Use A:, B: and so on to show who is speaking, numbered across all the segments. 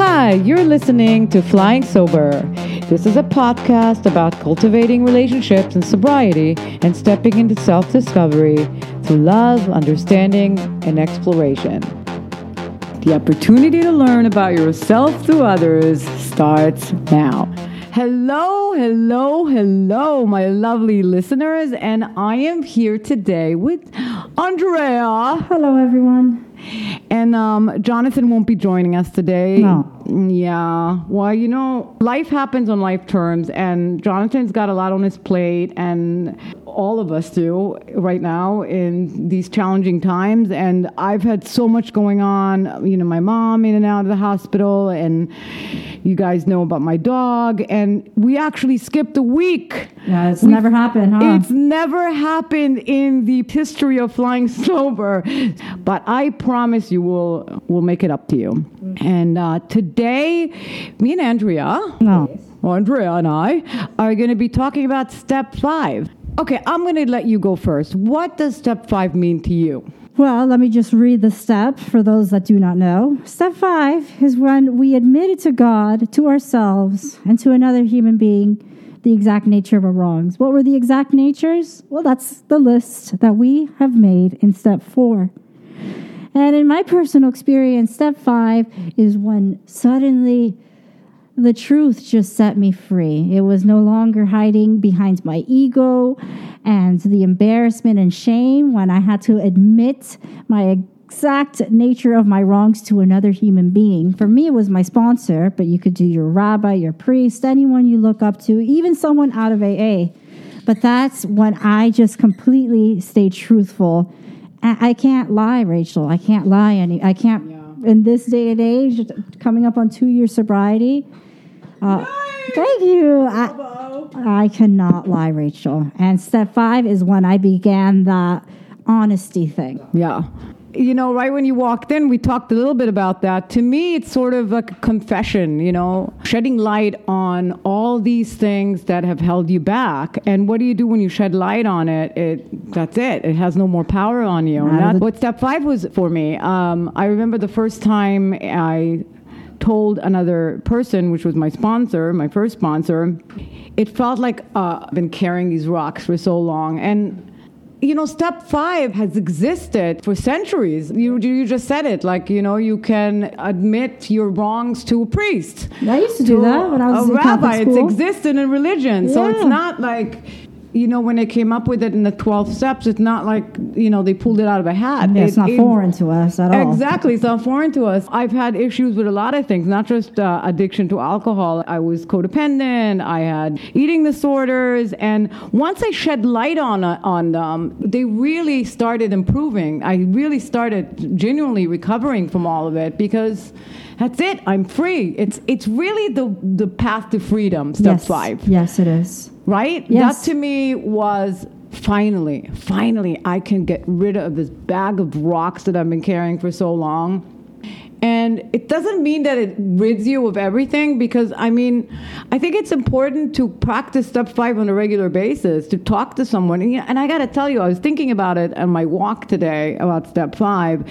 A: Hi, you're listening to Flying Sober. This is a podcast about cultivating relationships and sobriety and stepping into self discovery through love, understanding, and exploration. The opportunity to learn about yourself through others starts now. Hello, hello, hello, my lovely listeners, and I am here today with Andrea.
B: Hello, everyone.
A: And um, Jonathan won't be joining us today.
B: No.
A: Yeah. Well, you know, life happens on life terms, and Jonathan's got a lot on his plate, and all of us do right now in these challenging times. And I've had so much going on. You know, my mom in and out of the hospital, and you guys know about my dog. And we actually skipped a week.
B: Yeah, it's
A: We-
B: never happened, huh?
A: It's never happened in the history of flying sober, but I promise you we'll we'll make it up to you. And uh, today, me and Andrea,
B: no.
A: Andrea and I, are going to be talking about step five. Okay, I'm going to let you go first. What does step five mean to you?
B: Well, let me just read the step for those that do not know. Step five is when we admit it to God, to ourselves, and to another human being the exact nature of our wrongs. What were the exact natures? Well, that's the list that we have made in step four. And in my personal experience, step five is when suddenly the truth just set me free. It was no longer hiding behind my ego and the embarrassment and shame when I had to admit my exact nature of my wrongs to another human being. For me, it was my sponsor, but you could do your rabbi, your priest, anyone you look up to, even someone out of AA. But that's when I just completely stayed truthful. I I can't lie, Rachel. I can't lie any. I can't. In this day and age, coming up on two years sobriety, uh, thank you. I, I cannot lie, Rachel. And step five is when I began that honesty thing.
A: Yeah. You know, right when you walked in, we talked a little bit about that. To me, it's sort of like a confession, you know, shedding light on all these things that have held you back. And what do you do when you shed light on it? It that's it. It has no more power on you. And that's
B: the-
A: what step five was for me. Um, I remember the first time I told another person, which was my sponsor, my first sponsor, it felt like uh, I've been carrying these rocks for so long. And you know, step five has existed for centuries. You, you just said it. Like, you know, you can admit your wrongs to a priest.
B: I used to do that when I was
A: a
B: in Catholic
A: rabbi. It's existed in religion. So it's not like, you know, when they came up with it in the 12 steps, it's not like, you know, they pulled it out of a hat.
B: Yeah, it's
A: It-
B: not
A: it-
B: foreign to us at all.
A: Exactly, it's not foreign to us. I've had issues with a lot of things, not just uh, addiction to alcohol. I was codependent. I had eating disorders, and once I shed light on uh, on them, they really started improving. I really started genuinely recovering from all of it because that's it. I'm free. It's it's really the the path to freedom. Step
B: yes.
A: five
B: Yes, it is.
A: right?
B: Yes.
A: That to me was finally, finally, I can get rid of this bag of rocks that I've been carrying for so long. And it doesn't mean that it rids you of everything because I mean, I think it's important to practice step five on a regular basis, to talk to someone. And, and I got to tell you, I was thinking about it on my walk today about step five.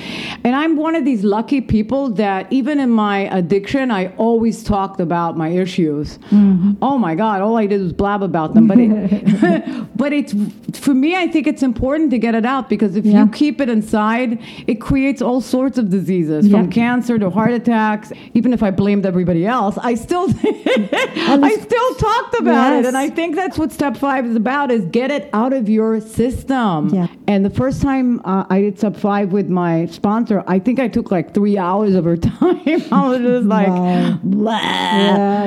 A: And I'm one of these lucky people that even in my addiction, I always talked about my issues. Mm-hmm. Oh my God, all I did was blab about them. But, it, but it's, for me, I think it's important to get it out because if
B: Yeah.
A: you keep it inside, it creates all sorts of diseases from
B: Yeah.
A: Cancer to heart attacks. Even if I blamed everybody else, I still, I still talked about it. And I think that's what step five is about: is get it out of your system.
B: Yeah.
A: And the first time uh, I did step five with my sponsor, I think I took like three hours of her time. I was just like,
B: Wow.
A: blah.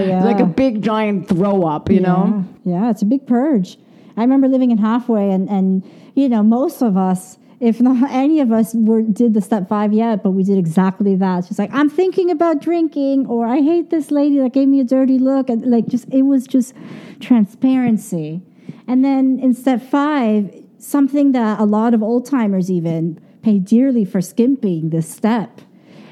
B: Yeah,
A: like a big giant throw up, you know.
B: Yeah, yeah, it's a big purge. I remember living in halfway, and and you know, most of us, if not any of us, were did the step five yet, but we did exactly that. She's like, I'm thinking about drinking, or I hate this lady that gave me a dirty look, and like, just it was just transparency. And then in step five, something that a lot of old timers even pay dearly for skimping this step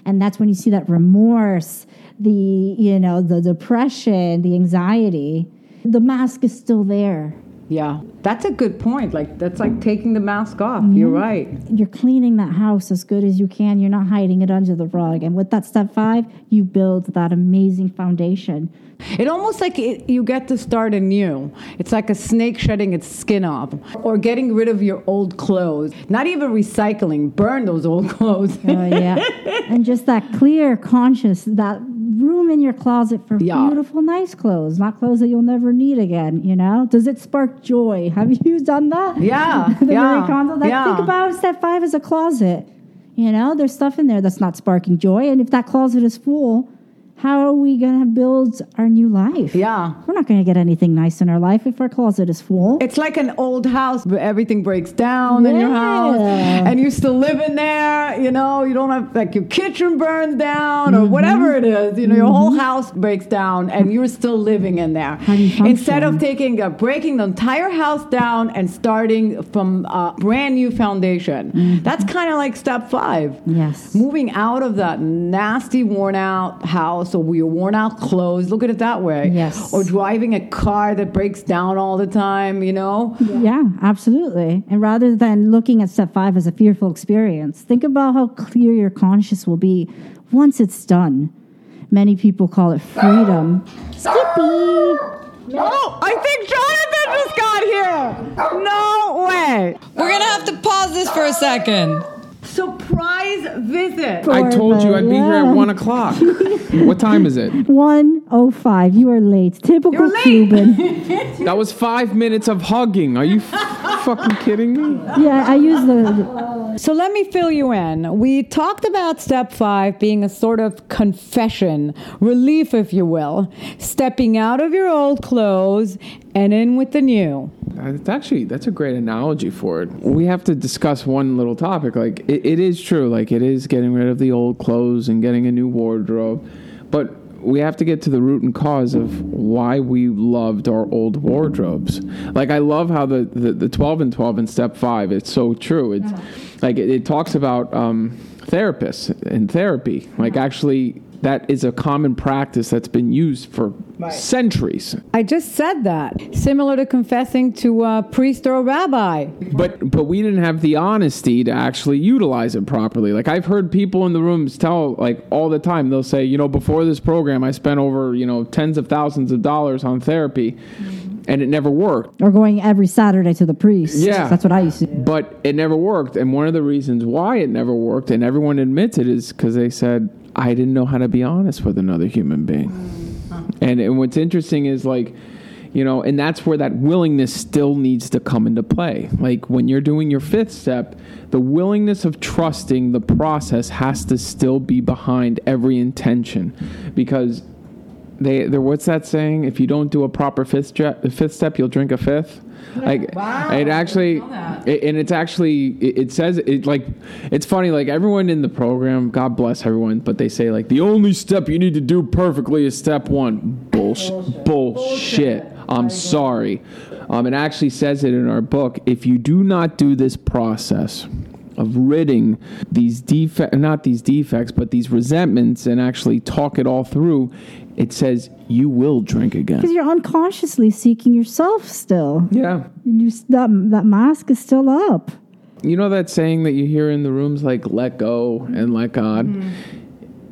B: and that's when you see that remorse the you know the depression the anxiety the mask is still there
A: Yeah. That's a good point. Like that's like taking the mask off. You're mm-hmm. right.
B: You're cleaning that house as good as you can. You're not hiding it under the rug. And with that step five, you build that amazing foundation.
A: It almost like it, you get to start anew. It's like a snake shedding its skin off, or getting rid of your old clothes. Not even recycling. Burn those old clothes.
B: Oh, yeah. and just that clear conscious, that room in your closet for
A: Yeah.
B: beautiful, nice clothes, not clothes that you'll never need again, you know? Does it spark joy? Have you done that?
A: Yeah,
B: the
A: yeah?
B: Like,
A: yeah.
B: Think about step five as a closet. You know, there's stuff in there that's not sparking joy. And if that closet is full, how are we going to build our new life?
A: yeah.
B: We're not going to get anything nice in our life if our closet is full.
A: It's like an old house, where everything breaks down in your house, and you still live in there. You know, you don't have like your kitchen burns down or
B: Mm-hmm.
A: whatever it is. You know, your whole house breaks down, and you're still living in there. Instead of taking, a breaking the entire house down and starting from a brand new foundation,
B: Mm-hmm.
A: that's kind of like step five.
B: yes.
A: Moving out of that nasty, worn out house or your worn out clothes. Look at it that way.
B: Yes.
A: Or driving a car that breaks down all the time, you know?
B: Yeah, absolutely. And rather than looking at step five as a fearful experience, think about how clear your conscious will be once it's done. Many people call it freedom. Skippy!
A: Oh, I think Jonathan just got here. No way.
C: We're gonna have to pause this for a second.
A: Surprise visit.
D: I told you I'd be here at one o'clock. what time is it?
B: 105. You are late. Typical
A: You're late.
B: Cuban.
D: That was five minutes of hugging. Are you f- fucking kidding me?
B: Yeah, I use the.
A: So let me fill you in. We talked about step five being a sort of confession, relief, if you will, stepping out of your old clothes and in with the new.
D: Uh, It's actually that's a great analogy for it. We have to discuss one little topic. Like it, it is true. Like it is getting rid of the old clothes and getting a new wardrobe, but we have to get to the root and cause of why we loved our old wardrobes. Like I love how the the, the twelve and twelve in step five. It's so true. It's like it, it talks about um, therapists and therapy. Like actually. That is a common practice that's been used for centuries.
A: I just said that. Similar to confessing to a priest or a rabbi.
D: But but we didn't have the honesty to actually utilize it properly. Like I've heard people in the rooms tell like all the time they'll say, you know, before this program I spent over, you know, tens of thousands of dollars on therapy and it never worked.
B: Or going every Saturday to the priest.
D: Yeah.
B: That's what I used to do.
D: But it never worked. And one of the reasons why it never worked and everyone admits it is cuz they said I didn't know how to be honest with another human being. And and what's interesting is like you know, and that's where that willingness still needs to come into play. Like when you're doing your fifth step, the willingness of trusting the process has to still be behind every intention because they what's that saying if you don't do a proper fifth step, fifth step you'll drink a fifth like it actually it, and it's actually it, it says it like it's funny like everyone in the program god bless everyone but they say like the only step you need to do perfectly is step one. Bullshit. bullshit, i'm sorry. Um, it actually says it in our book if you do not do this process of ridding these defects, not these defects, but these resentments, and actually talk it all through, it says you will drink again.
B: Because you're unconsciously seeking yourself still.
D: Yeah.
B: You, s- that, that mask is still up.
D: You know that saying that you hear in the rooms, like let go and let God? Mm-hmm.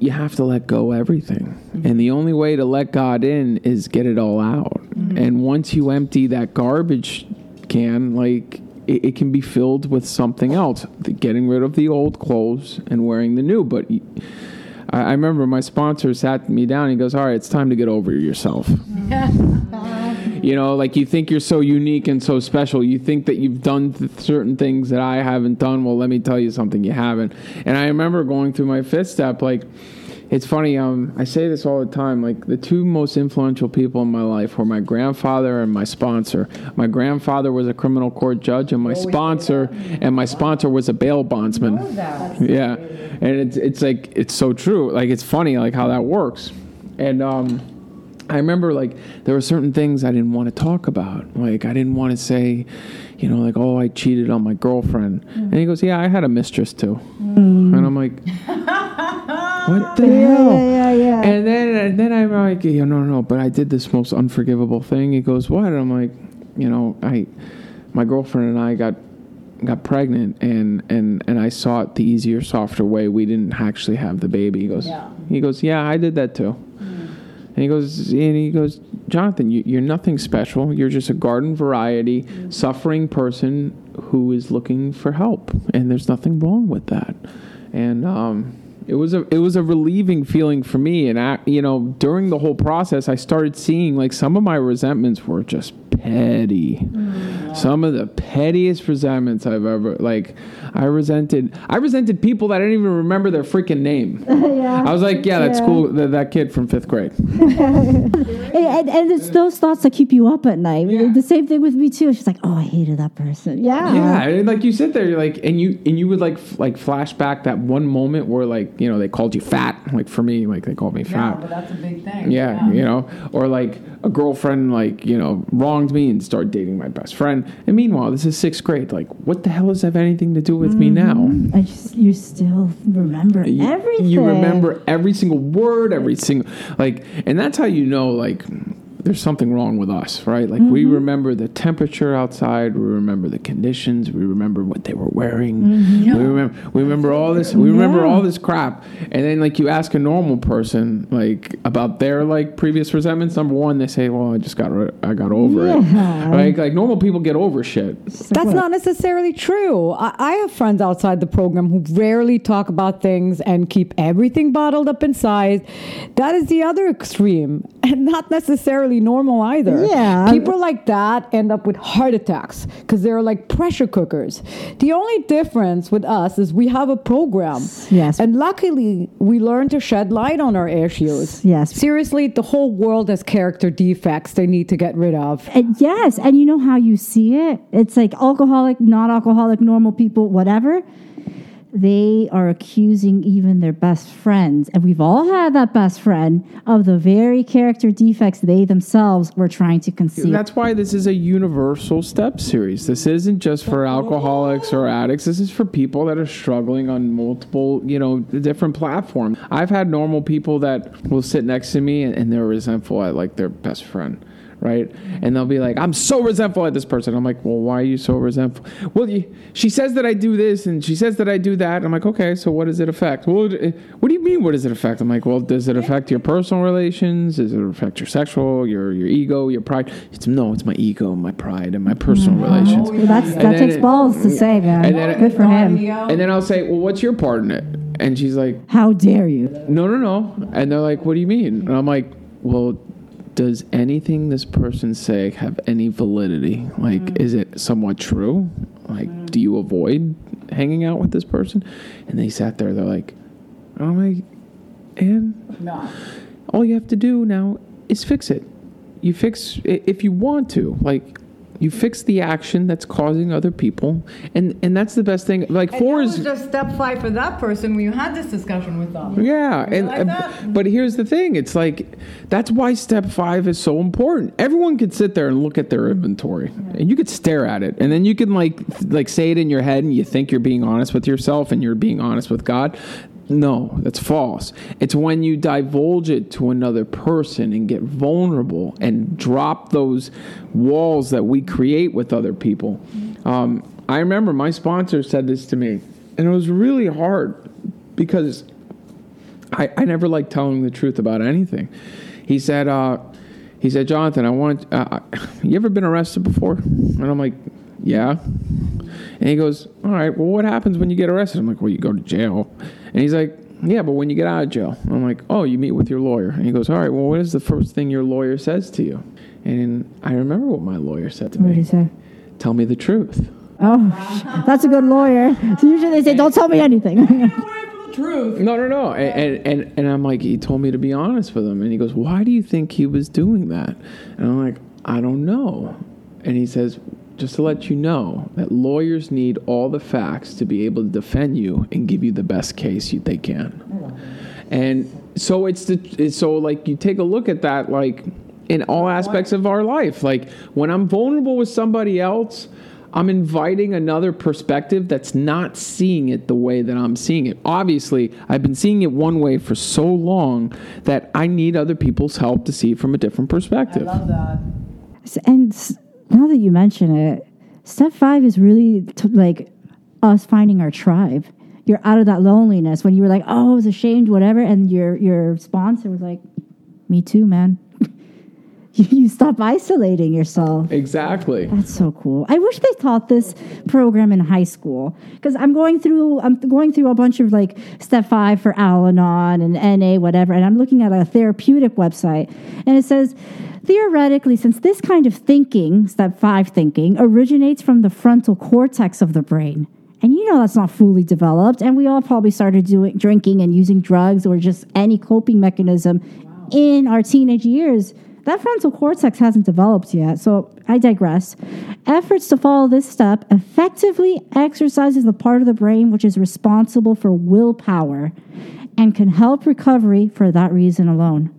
D: You have to let go everything. Mm-hmm. And the only way to let God in is get it all out. Mm-hmm. And once you empty that garbage can, like, it, it can be filled with something else. The, getting rid of the old clothes and wearing the new. But y- I, I remember my sponsor sat me down. And he goes, "All right, it's time to get over yourself." you know, like you think you're so unique and so special. You think that you've done th- certain things that I haven't done. Well, let me tell you something, you haven't. And I remember going through my fifth step, like. It's funny. Um, I say this all the time. Like the two most influential people in my life were my grandfather and my sponsor. My grandfather was a criminal court judge, and my sponsor and my sponsor was a bail bondsman. Yeah, and it's it's like it's so true. Like it's funny, like how that works. And um, I remember like there were certain things I didn't want to talk about. Like I didn't want to say, you know, like oh I cheated on my girlfriend. And he goes, yeah, I had a mistress too. And I'm like, what the hell?
B: Yeah, yeah. yeah.
D: And then and then I'm like, yeah, no, no, but I did this most unforgivable thing. He goes, what? And I'm like, you know, I, my girlfriend and I got got pregnant and and and I saw it the easier softer way we didn't actually have the baby he goes
A: Yeah.
D: he goes yeah I did that too and he goes and he goes Jonathan you, you're nothing special you're just a garden variety suffering person who is looking for help and there's nothing wrong with that and um it was a it was a relieving feeling for me and I, you know during the whole process I started seeing like some of my resentments were just petty some of the pettiest resentments I've ever like. I resented. I resented people that I didn't even remember their freaking name. yeah. I was like, yeah, that's
B: Yeah.
D: cool. That, that kid from fifth grade.
B: And, and, and it's those thoughts that keep you up at night. The same thing with me too. She's like, "Oh, I hated that person." Yeah.
D: Yeah, and like you sit there, you're like, and you and you would like f- like flash back that one moment where like you know they called you fat. Like for me, like they called me
A: Yeah,
D: fat.
A: but that's a big thing.
D: Yeah, you know, or like a girlfriend like you know me and start dating my best friend. And meanwhile, this is sixth grade. Like, what the hell does that have anything to do with me mm-hmm. now?
B: I just, you still remember
D: You-
B: everything.
D: You remember every single word, every single like, and that's how you know like there's something wrong with us, right? Like we mm-hmm. remember the temperature outside, we remember the conditions, we remember what they were wearing, mm-hmm. we remember we remember all this, we remember
B: Yeah.
D: all this crap, and then like you ask a normal person like about their like previous resentments. Number one, they say, "Well, I just got ri- I got over
B: Yeah.
D: it." Like like normal people get over shit.
A: That's not necessarily true. I, I have friends outside the program who rarely talk about things and keep everything bottled up inside. That is the other extreme, and not necessarily normal either.
B: Yeah.
A: People like that end up with heart attacks because they're like pressure cookers. The only difference with us is we have a program.
B: Yes.
A: And luckily, we learn to shed light on our issues.
B: Yes.
A: Seriously, the whole world has character defects they need to get rid of.
B: And yes, and you know how you see it? It's like alcoholic, non alcoholic, normal people, whatever. They are accusing even their best friends, and we've all had that best friend of the very character defects they themselves were trying to conceal.
D: That's why this is a universal step series. This isn't just for alcoholics or addicts. This is for people that are struggling on multiple, you know, different platforms. I've had normal people that will sit next to me and, they're resentful at like their best friend. Right, and they'll be like, "I'm so resentful at this person." I'm like, "Well, why are you so resentful?" Well, you, she says that I do this, and she says that I do that. I'm like, "Okay, so what does it affect?" Well, eh, what do you mean? What does it affect? I'm like, "Well, does it affect your personal relations? Does it affect your sexual, your your ego, your pride?" It's no, it's my ego, my pride, and my personal mm-hmm. relations.
B: Well, that's,
D: And
B: that takes
D: it-
B: balls to mm-hmm. say, man.
D: and then
B: Good for him.
D: And then I'll say, "Well, what's your part in it?" And she's like,
B: How dare you?
D: no, no, no. And they're like, what do you mean? And I'm like, well, does anything this person say have any validity? Like, mm. is it somewhat true? Like, do you avoid hanging out with this person? And they sat there, they're like, oh my, and
A: No.
D: all you have to do now is fix it. You fix if you want to, like you fix the action that's causing other people, and and that's the best thing. Like four is
A: just step five for that person when you had this discussion with them.
D: yeah, and
A: like
D: uh, but here's the thing: it's like that's why step five is so important. Everyone could sit there and look at their inventory, and you could stare at it, and then you can like like say it in your head, and you think you're being honest with yourself, and you're being honest with God. No, that's false. It's when you divulge it to another person and get vulnerable and drop those walls that we create with other people. Um, I remember my sponsor said this to me, and it was really hard because I, I never liked telling the truth about anything. He said, uh, he said, Jonathan, I want, uh, you ever been arrested before? And I'm like, yeah. And he goes, all right, well, what happens when you get arrested? I'm like, well, you go to jail. And he's like, yeah, but when you get out of jail, I'm like, oh, you meet with your lawyer. And he goes, all right, well, what is the first thing your lawyer says to you? And I remember what my lawyer said to me.
B: What did he say?
D: Tell me the truth.
B: Oh, that's a good lawyer. So usually they say, don't tell me anything.
A: Truth.
D: No, no, no. And, and, and, and I'm like, he told me to be honest with him. And he goes, why do you think he was doing that? And I'm like, I don't know. And he says, just to let you know that lawyers need all the facts to be able to defend you and give you the best case you, they can. And so it's the it's so like you take a look at that like in all aspects of our life. Like when I'm vulnerable with somebody else, I'm inviting another perspective that's not seeing it the way that I'm seeing it. Obviously, I've been seeing it one way for so long that I need other people's help to see it from a different perspective.
A: Love that.
B: and s- now that you mention it, step five is really like us finding our tribe. You're out of that loneliness when you were like, oh, I was ashamed, whatever, and your your sponsor was like, me too, man. you, stop isolating yourself.
D: Exactly.
B: That's so cool. I wish they taught this program in high school because I'm going through I'm going through a bunch of like step five for Al-Anon and NA whatever, and I'm looking at a therapeutic website, and it says theoretically, since this kind of thinking, step five thinking, originates from the frontal cortex of the brain. And you know that's not fully developed, and we all probably started doing drinking and using drugs or just any coping mechanism in our teenage years. That frontal cortex hasn't developed yet, so I digress. Efforts to follow this step effectively exercises the part of the brain which is responsible for willpower and can help recovery for that reason alone.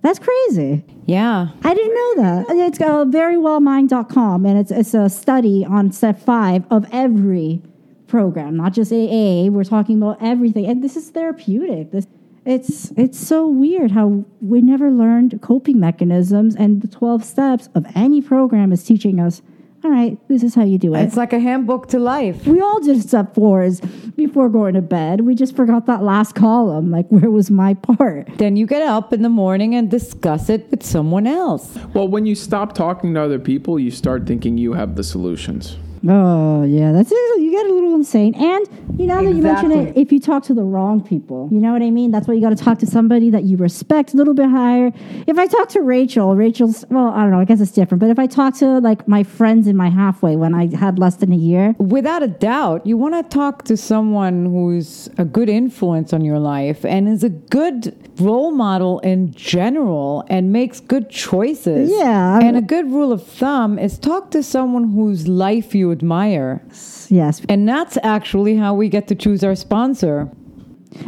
B: That's crazy.
C: Yeah.
B: I didn't know that. It's uh, verywellmind.com, and it's, it's a study on step five of every program, not just AA. We're talking about everything. And this is therapeutic. This, it's, it's so weird how we never learned coping mechanisms, and the 12 steps of any program is teaching us, all right, this is how you do it.
A: It's like a handbook to life.
B: we all did step fours before going to bed. We just forgot that last column. Like, where was my part?
C: Then you get up in the morning and discuss it with someone else.
D: Well, when you stop talking to other people, you start thinking you have the solutions.
B: Oh yeah, that's. You get a little insane. And you know that you mentioned it, if you talk to the wrong people, you know what I mean. That's why you got to talk to somebody that you respect a little bit higher. If I talk to Rachel, Rachel's well, I don't know. I guess it's different. But if I talk to like my friends in my halfway when I had less than a year,
C: Without a doubt, you want to talk to someone who's a good influence on your life and is a good role model in general and makes good choices.
B: Yeah.
C: And a good rule of thumb is talk to someone whose life you admire.
B: yes.
C: And that's actually how we get to choose our sponsor.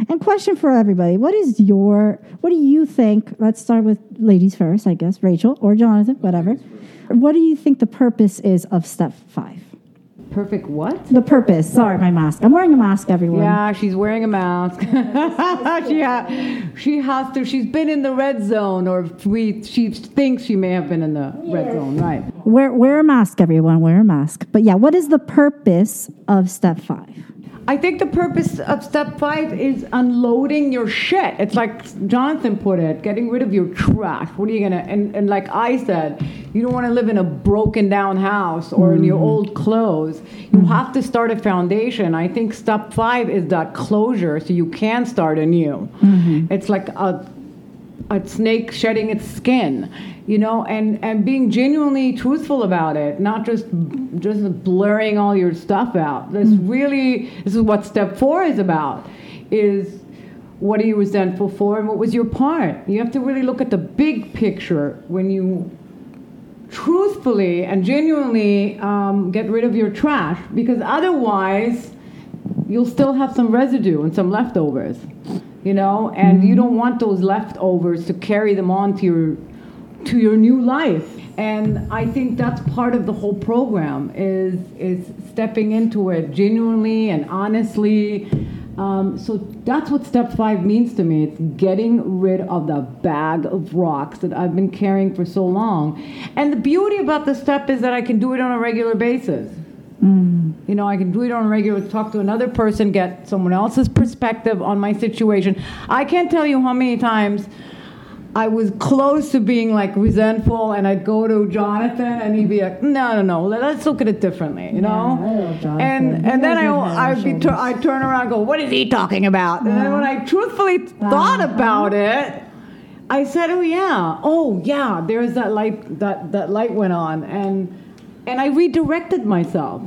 B: And question for everybody: What is your? What do you think? Let's start with ladies first, I guess. Rachel or Jonathan, whatever. What do you think the purpose is of step five?
A: Perfect what?
B: The purpose. Sorry, my mask. I'm wearing a mask, everyone.
A: Yeah, she's wearing a mask. she, ha- she has to. She's been in the red zone, or we. She thinks she may have been in the red zone, right?
B: Wear wear a mask, everyone. Wear a mask. But yeah, what is the purpose of step five?
A: I think the purpose of step five is unloading your shit. It's like Jonathan put it, getting rid of your trash. What are you gonna? And, and like I said, you don't want to live in a broken down house or in your mm-hmm. old clothes. You mm-hmm. have to start a foundation. I think step five is that closure, so you can start anew. Mm-hmm. It's like a a snake shedding its skin, you know, and, and being genuinely truthful about it, not just just blurring all your stuff out. This really this is what step four is about. Is what are you resentful for and what was your part? You have to really look at the big picture when you truthfully and genuinely um, get rid of your trash because otherwise you'll still have some residue and some leftovers you know and you don't want those leftovers to carry them on to your to your new life and i think that's part of the whole program is is stepping into it genuinely and honestly um, so that's what step five means to me. It's getting rid of the bag of rocks that I've been carrying for so long. And the beauty about this step is that I can do it on a regular basis. You know, I can do it on regular, talk to another person, get someone else's perspective on my situation. I can't tell you how many times I was close to being like resentful, and I'd go to Jonathan, and he'd be like, "No, no, no, let- let's look at it differently," you know. And and then I
B: good head on
A: I'd be
B: shoulders.
A: I turn around, and go, "What is he talking about?" And then when I truthfully thought
B: Uh-huh.
A: about it, I said, "Oh yeah, oh yeah." There's that light that that light went on, and and I redirected myself.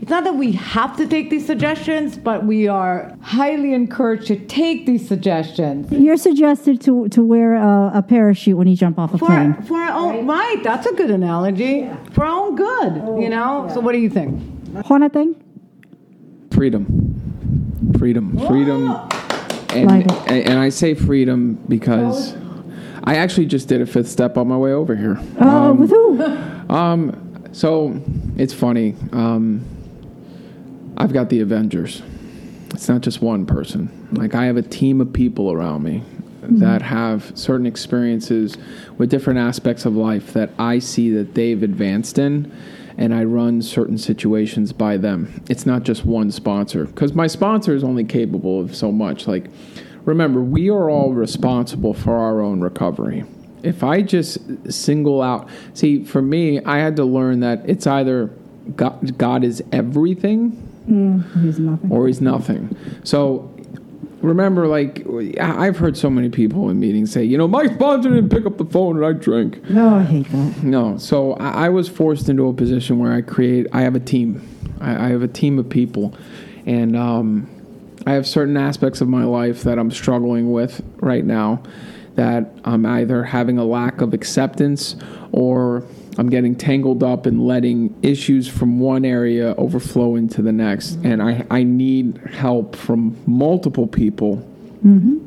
A: It's not that we have to take these suggestions, but we are
C: Highly encouraged to take these suggestions.
B: You're suggested to to wear a, a parachute when you jump off a
A: for
B: plane.
A: for our own right. That's a good analogy for our own good. You know. So what do you think?
B: Jonathan,
D: Freedom. Freedom. Freedom. And, and, and I say freedom because I actually just did a fifth step on my way over here.
B: oh, with who?
D: Um, so it's funny. Um, I've got the Avengers. It's not just one person. Like I have a team of people around me. that have certain experiences with different aspects of life that I see that they've advanced in and I run certain situations by them. It's not just one sponsor because my sponsor is only capable of so much. Like, remember, we are all responsible for our own recovery. If I just single out, see, for me, I had to learn that it's either God, God is everything
B: He's nothing.
D: or he's nothing. So remember, like I've heard so many people in meetings say, you know, my sponsor didn't pick up the phone and I drank.
B: No, I hate that.
D: No, so I, I was forced into a position where I create. I have a team. I, I have a team of people, and um, I have certain aspects of my life that I'm struggling with right now. That I'm either having a lack of acceptance or I'm getting tangled up and letting issues from one area overflow into the next. And I, I need help from multiple people mm-hmm.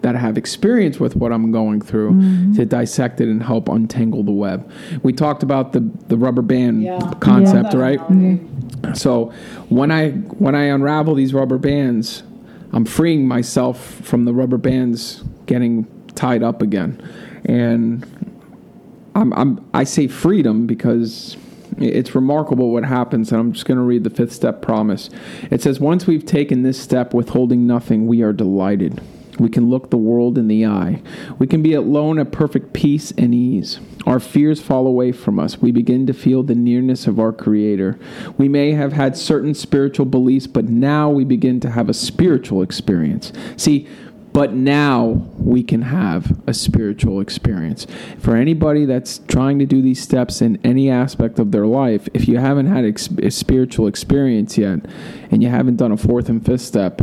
D: that have experience with what I'm going through mm-hmm. to dissect it and help untangle the web. We talked about the, the rubber band
A: Yeah.
D: concept,
A: Yeah.
D: right? Mm-hmm. So when I when I unravel these rubber bands, I'm freeing myself from the rubber bands getting tied up again. And I'm, I'm I say freedom because it's remarkable what happens, and I'm just going to read the fifth step promise. It says, Once we've taken this step, withholding nothing, we are delighted. We can look the world in the eye. We can be alone at perfect peace and ease. Our fears fall away from us. We begin to feel the nearness of our Creator. We may have had certain spiritual beliefs, but now we begin to have a spiritual experience. See, but now we can have a spiritual experience. For anybody that's trying to do these steps in any aspect of their life, if you haven't had a spiritual experience yet and you haven't done a fourth and fifth step,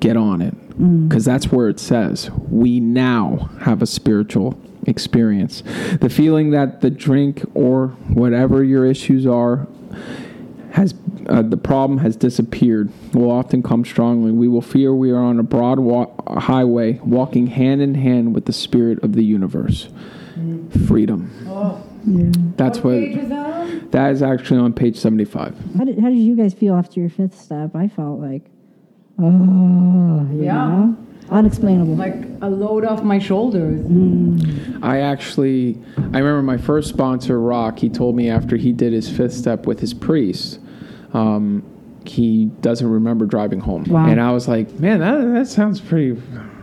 D: get on it. Mm. Because that's where it says, we now have a spiritual experience. The feeling that the drink or whatever your issues are has uh, the problem has disappeared will often come strongly. We will feel we are on a broad wa- highway, walking hand in hand with the spirit of the universe. Freedom. That's what. That is actually on page seventy-five.
B: How did, how did you guys feel after your fifth step? I felt like, oh,
A: Yeah.
B: know? unexplainable.
A: Like a load off my shoulders.
D: I actually, I remember my first sponsor, Rock. He told me after he did his fifth step with his priest, um, he doesn't remember driving home.
B: Wow.
D: And I was like, man, that that sounds pretty.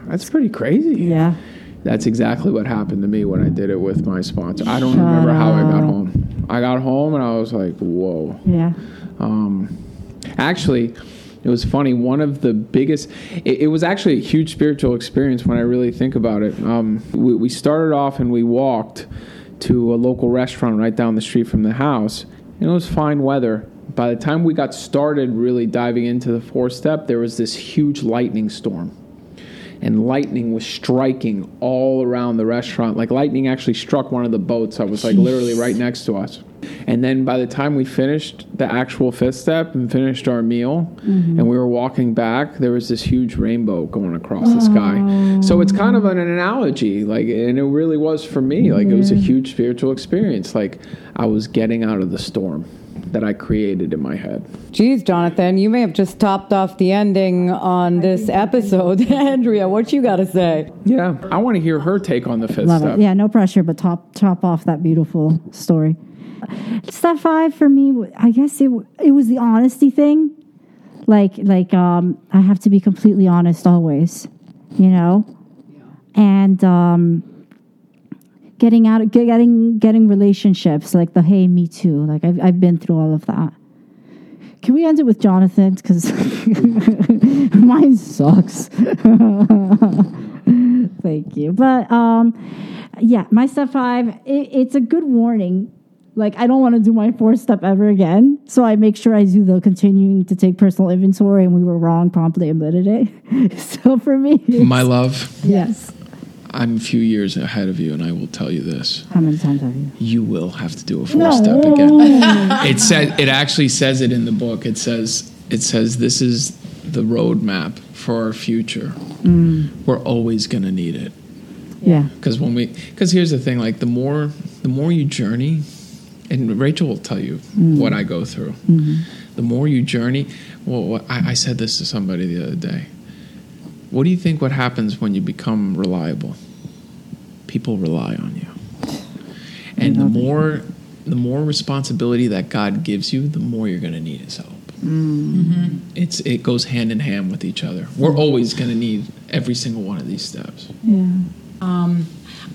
D: That's pretty crazy.
B: yeah.
D: That's exactly what happened to me when I did it with my sponsor. I don't
B: Shut
D: remember how I got home. I got home and I was like, whoa.
B: Yeah.
D: Um, Actually, it was funny. One of the biggest, it, it was actually a huge spiritual experience when I really think about it. Um, we, we started off and we walked to a local restaurant right down the street from the house, and it was fine weather. By the time we got started really diving into the four step, there was this huge lightning storm. And lightning was striking all around the restaurant. Like lightning actually struck one of the boats that was like literally right next to us. And then by the time we finished the actual fifth step and finished our meal mm-hmm. and we were walking back, there was this huge rainbow going across the sky. So it's kind of an analogy, like and it really was for me. Like it was a huge spiritual experience. Like I was getting out of the storm that I created in my head.
C: Geez, Jonathan, you may have just topped off the ending on this episode. Andrea, what you got to say?
D: Yeah. I want to hear her take on the fifth
B: Love
D: step.
B: it. Yeah, no pressure, but top top off that beautiful story. Step five for me, I guess it it was the honesty thing. Like like um, I have to be completely honest always, you know, and um, getting out getting getting relationships like the hey me too. Like I've I've been through all of that. Can we end it with Jonathan? Because mine sucks. Thank you. But um, yeah, my step five, it, it's a good warning. Like, I don't want to do my fourth step ever again. So I make sure I do the continuing to take personal inventory, and we were wrong, promptly admitted it. so for me,
D: My love,
B: yes.
D: I'm a few years ahead of you, and I will tell you this.
B: How many times have you?
D: You will have to do a four step again. It said it actually says it in the book. It says it says this is the roadmap for our future. Mm. We're always gonna need it.
B: Yeah.
D: Because when we, because here's the thing: like the more, the more you journey, and Rachel will tell you mm. what I go through. Mm-hmm. The more you journey, well, I, I said this to somebody the other day. What do you think what happens when you become reliable? People rely on you. And the more the more responsibility that God gives you, the more you're going to need his help. It's it goes hand in hand with each other. We're always going to need every single one of these steps.
A: Um,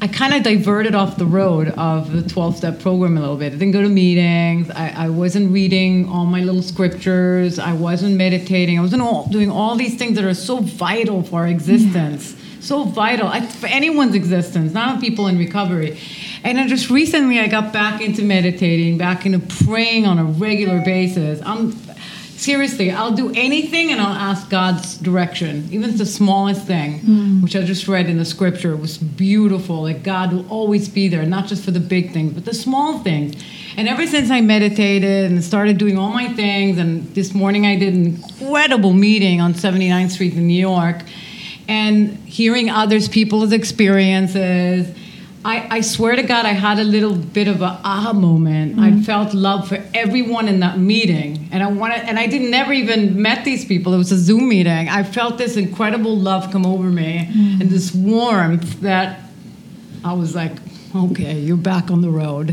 A: I kind of diverted off the road of the 12 step program a little bit. I didn't go to meetings. I, I wasn't reading all my little scriptures. I wasn't meditating. I wasn't all, doing all these things that are so vital for our existence. So vital I, for anyone's existence, not people in recovery. And then just recently, I got back into meditating, back into praying on a regular basis. I'm seriously, I'll do anything and I'll ask God's direction, even the smallest thing, hmm. which I just read in the scripture It was beautiful. Like God will always be there, not just for the big things, but the small things. And ever since I meditated and started doing all my things, and this morning I did an incredible meeting on 79th Street in New York, and hearing others people's experiences. I, I swear to God, I had a little bit of a aha moment. I mm-hmm. felt love for everyone in that meeting, and I wanted, and I didn't never even met these people. It was a Zoom meeting. I felt this incredible love come over me, mm-hmm. and this warmth that I was like, okay, you're back on the road.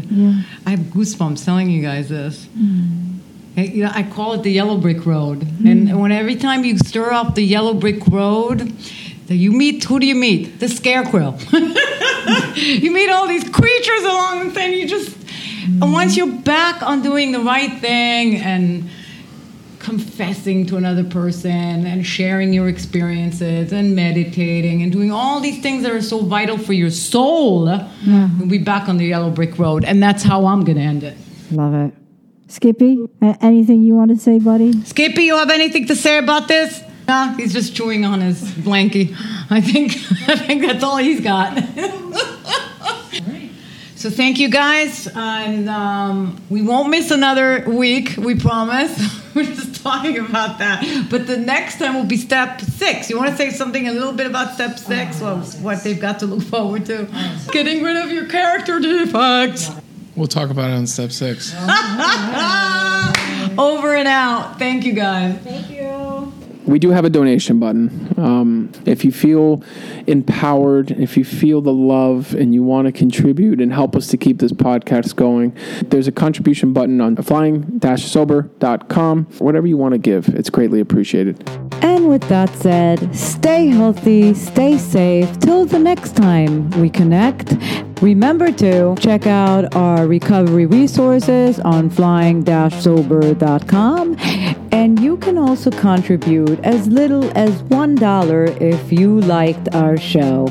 A: I have goosebumps telling you guys this. Mm-hmm. I, you know, I call it the yellow brick road. And when every time you stir up the yellow brick road, you meet who do you meet? The scarecrow. you meet all these creatures along the thing. You just and once you're back on doing the right thing and confessing to another person and sharing your experiences and meditating and doing all these things that are so vital for your soul, you'll be back on the yellow brick road. And that's how I'm going to end it.
B: Love it. Skippy, anything you want to say, buddy?
A: Skippy, you have anything to say about this? Nah, he's just chewing on his blankie. I think I think that's all he's got. so thank you guys, and um, we won't miss another week. We promise. We're just talking about that. But the next time will be step six. You want to say something a little bit about step six? Well, what they've got to look forward to. Getting rid of your character defects.
D: We'll talk about it on step six.
A: Over and out. Thank you guys.
D: We do have a donation button. Um, if you feel empowered, if you feel the love and you want to contribute and help us to keep this podcast going, there's a contribution button on flying-sober.com. Whatever you want to give, it's greatly appreciated.
C: And with that said, stay healthy, stay safe. Till the next time we connect, remember to check out our recovery resources on flying-sober.com. And you can also contribute as little as $1 if you liked our show.